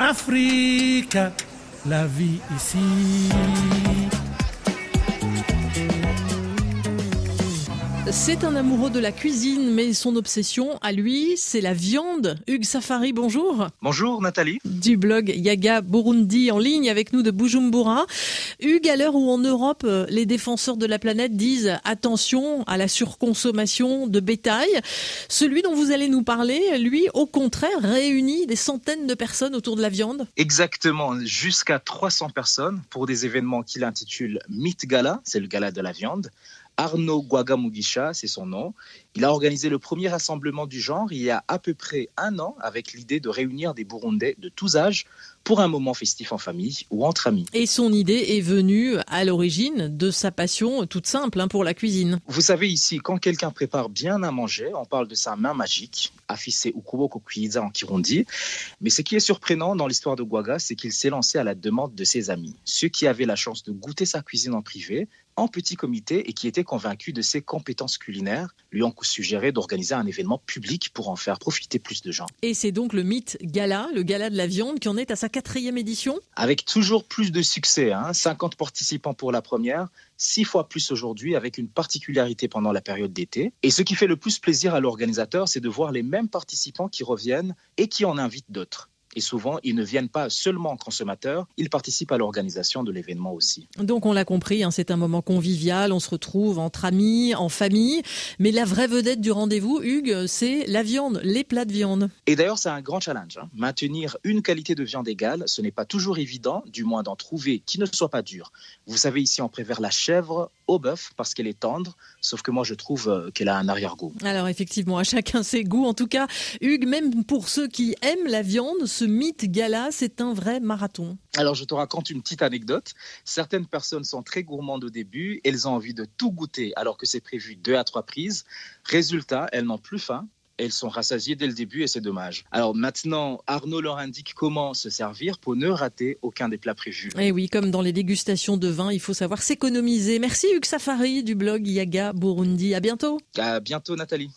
Africa, la vie ici. C'est un amoureux de la cuisine, mais son obsession à lui, c'est la viande. Hugues Safari, bonjour. Bonjour Nathalie. Du blog Yaga Burundi en ligne avec nous de Bujumbura. Hugues, à l'heure où en Europe, les défenseurs de la planète disent attention à la surconsommation de bétail, celui dont vous allez nous parler, lui, au contraire, réunit des centaines de personnes autour de la viande. Exactement, jusqu'à 300 personnes pour des événements qu'il intitule Meat Gala, c'est le gala de la viande. Arnaud Guagamugisha, c'est son nom. Il a organisé le premier rassemblement du genre il y a à peu près un an avec l'idée de réunir des Burundais de tous âges pour un moment festif en famille ou entre amis. Et son idée est venue à l'origine de sa passion toute simple hein, pour la cuisine. Vous savez ici, quand quelqu'un prépare bien à manger, on parle de sa main magique, affiché Ukuboko Kuiza en Kirundi. Mais ce qui est surprenant dans l'histoire de Guaga, c'est qu'il s'est lancé à la demande de ses amis, ceux qui avaient la chance de goûter sa cuisine en privé, en petit comité et qui étaient convaincus de ses compétences culinaires, lui ont suggéré d'organiser un événement public pour en faire profiter plus de gens. Et c'est donc le mythe Gala, le Gala de la viande, qui en est à sa quatrième édition Avec toujours plus de succès, hein, 50 participants pour la première, six fois plus aujourd'hui avec une particularité pendant la période d'été. Et ce qui fait le plus plaisir à l'organisateur, c'est de voir les mêmes participants qui reviennent et qui en invitent d'autres. Et souvent, ils ne viennent pas seulement en consommateurs, ils participent à l'organisation de l'événement aussi. Donc on l'a compris, hein, c'est un moment convivial, on se retrouve entre amis, en famille. Mais la vraie vedette du rendez-vous, Hugues, c'est la viande, les plats de viande. Et d'ailleurs, c'est un grand challenge. Hein. Maintenir une qualité de viande égale, ce n'est pas toujours évident, du moins d'en trouver qui ne soit pas dure. Vous savez, ici, on préfère la chèvre au bœuf parce qu'elle est tendre, sauf que moi, je trouve euh, qu'elle a un arrière-goût. Alors effectivement, à chacun ses goûts. En tout cas, Hugues, même pour ceux qui aiment la viande, ce mythe gala, c'est un vrai marathon. Alors, je te raconte une petite anecdote. Certaines personnes sont très gourmandes au début, elles ont envie de tout goûter alors que c'est prévu deux à trois prises. Résultat, elles n'ont plus faim, elles sont rassasiées dès le début et c'est dommage. Alors maintenant, Arnaud leur indique comment se servir pour ne rater aucun des plats prévus. Et eh oui, comme dans les dégustations de vin, il faut savoir s'économiser. Merci Hugues Safari du blog Yaga Burundi. À bientôt. À bientôt Nathalie.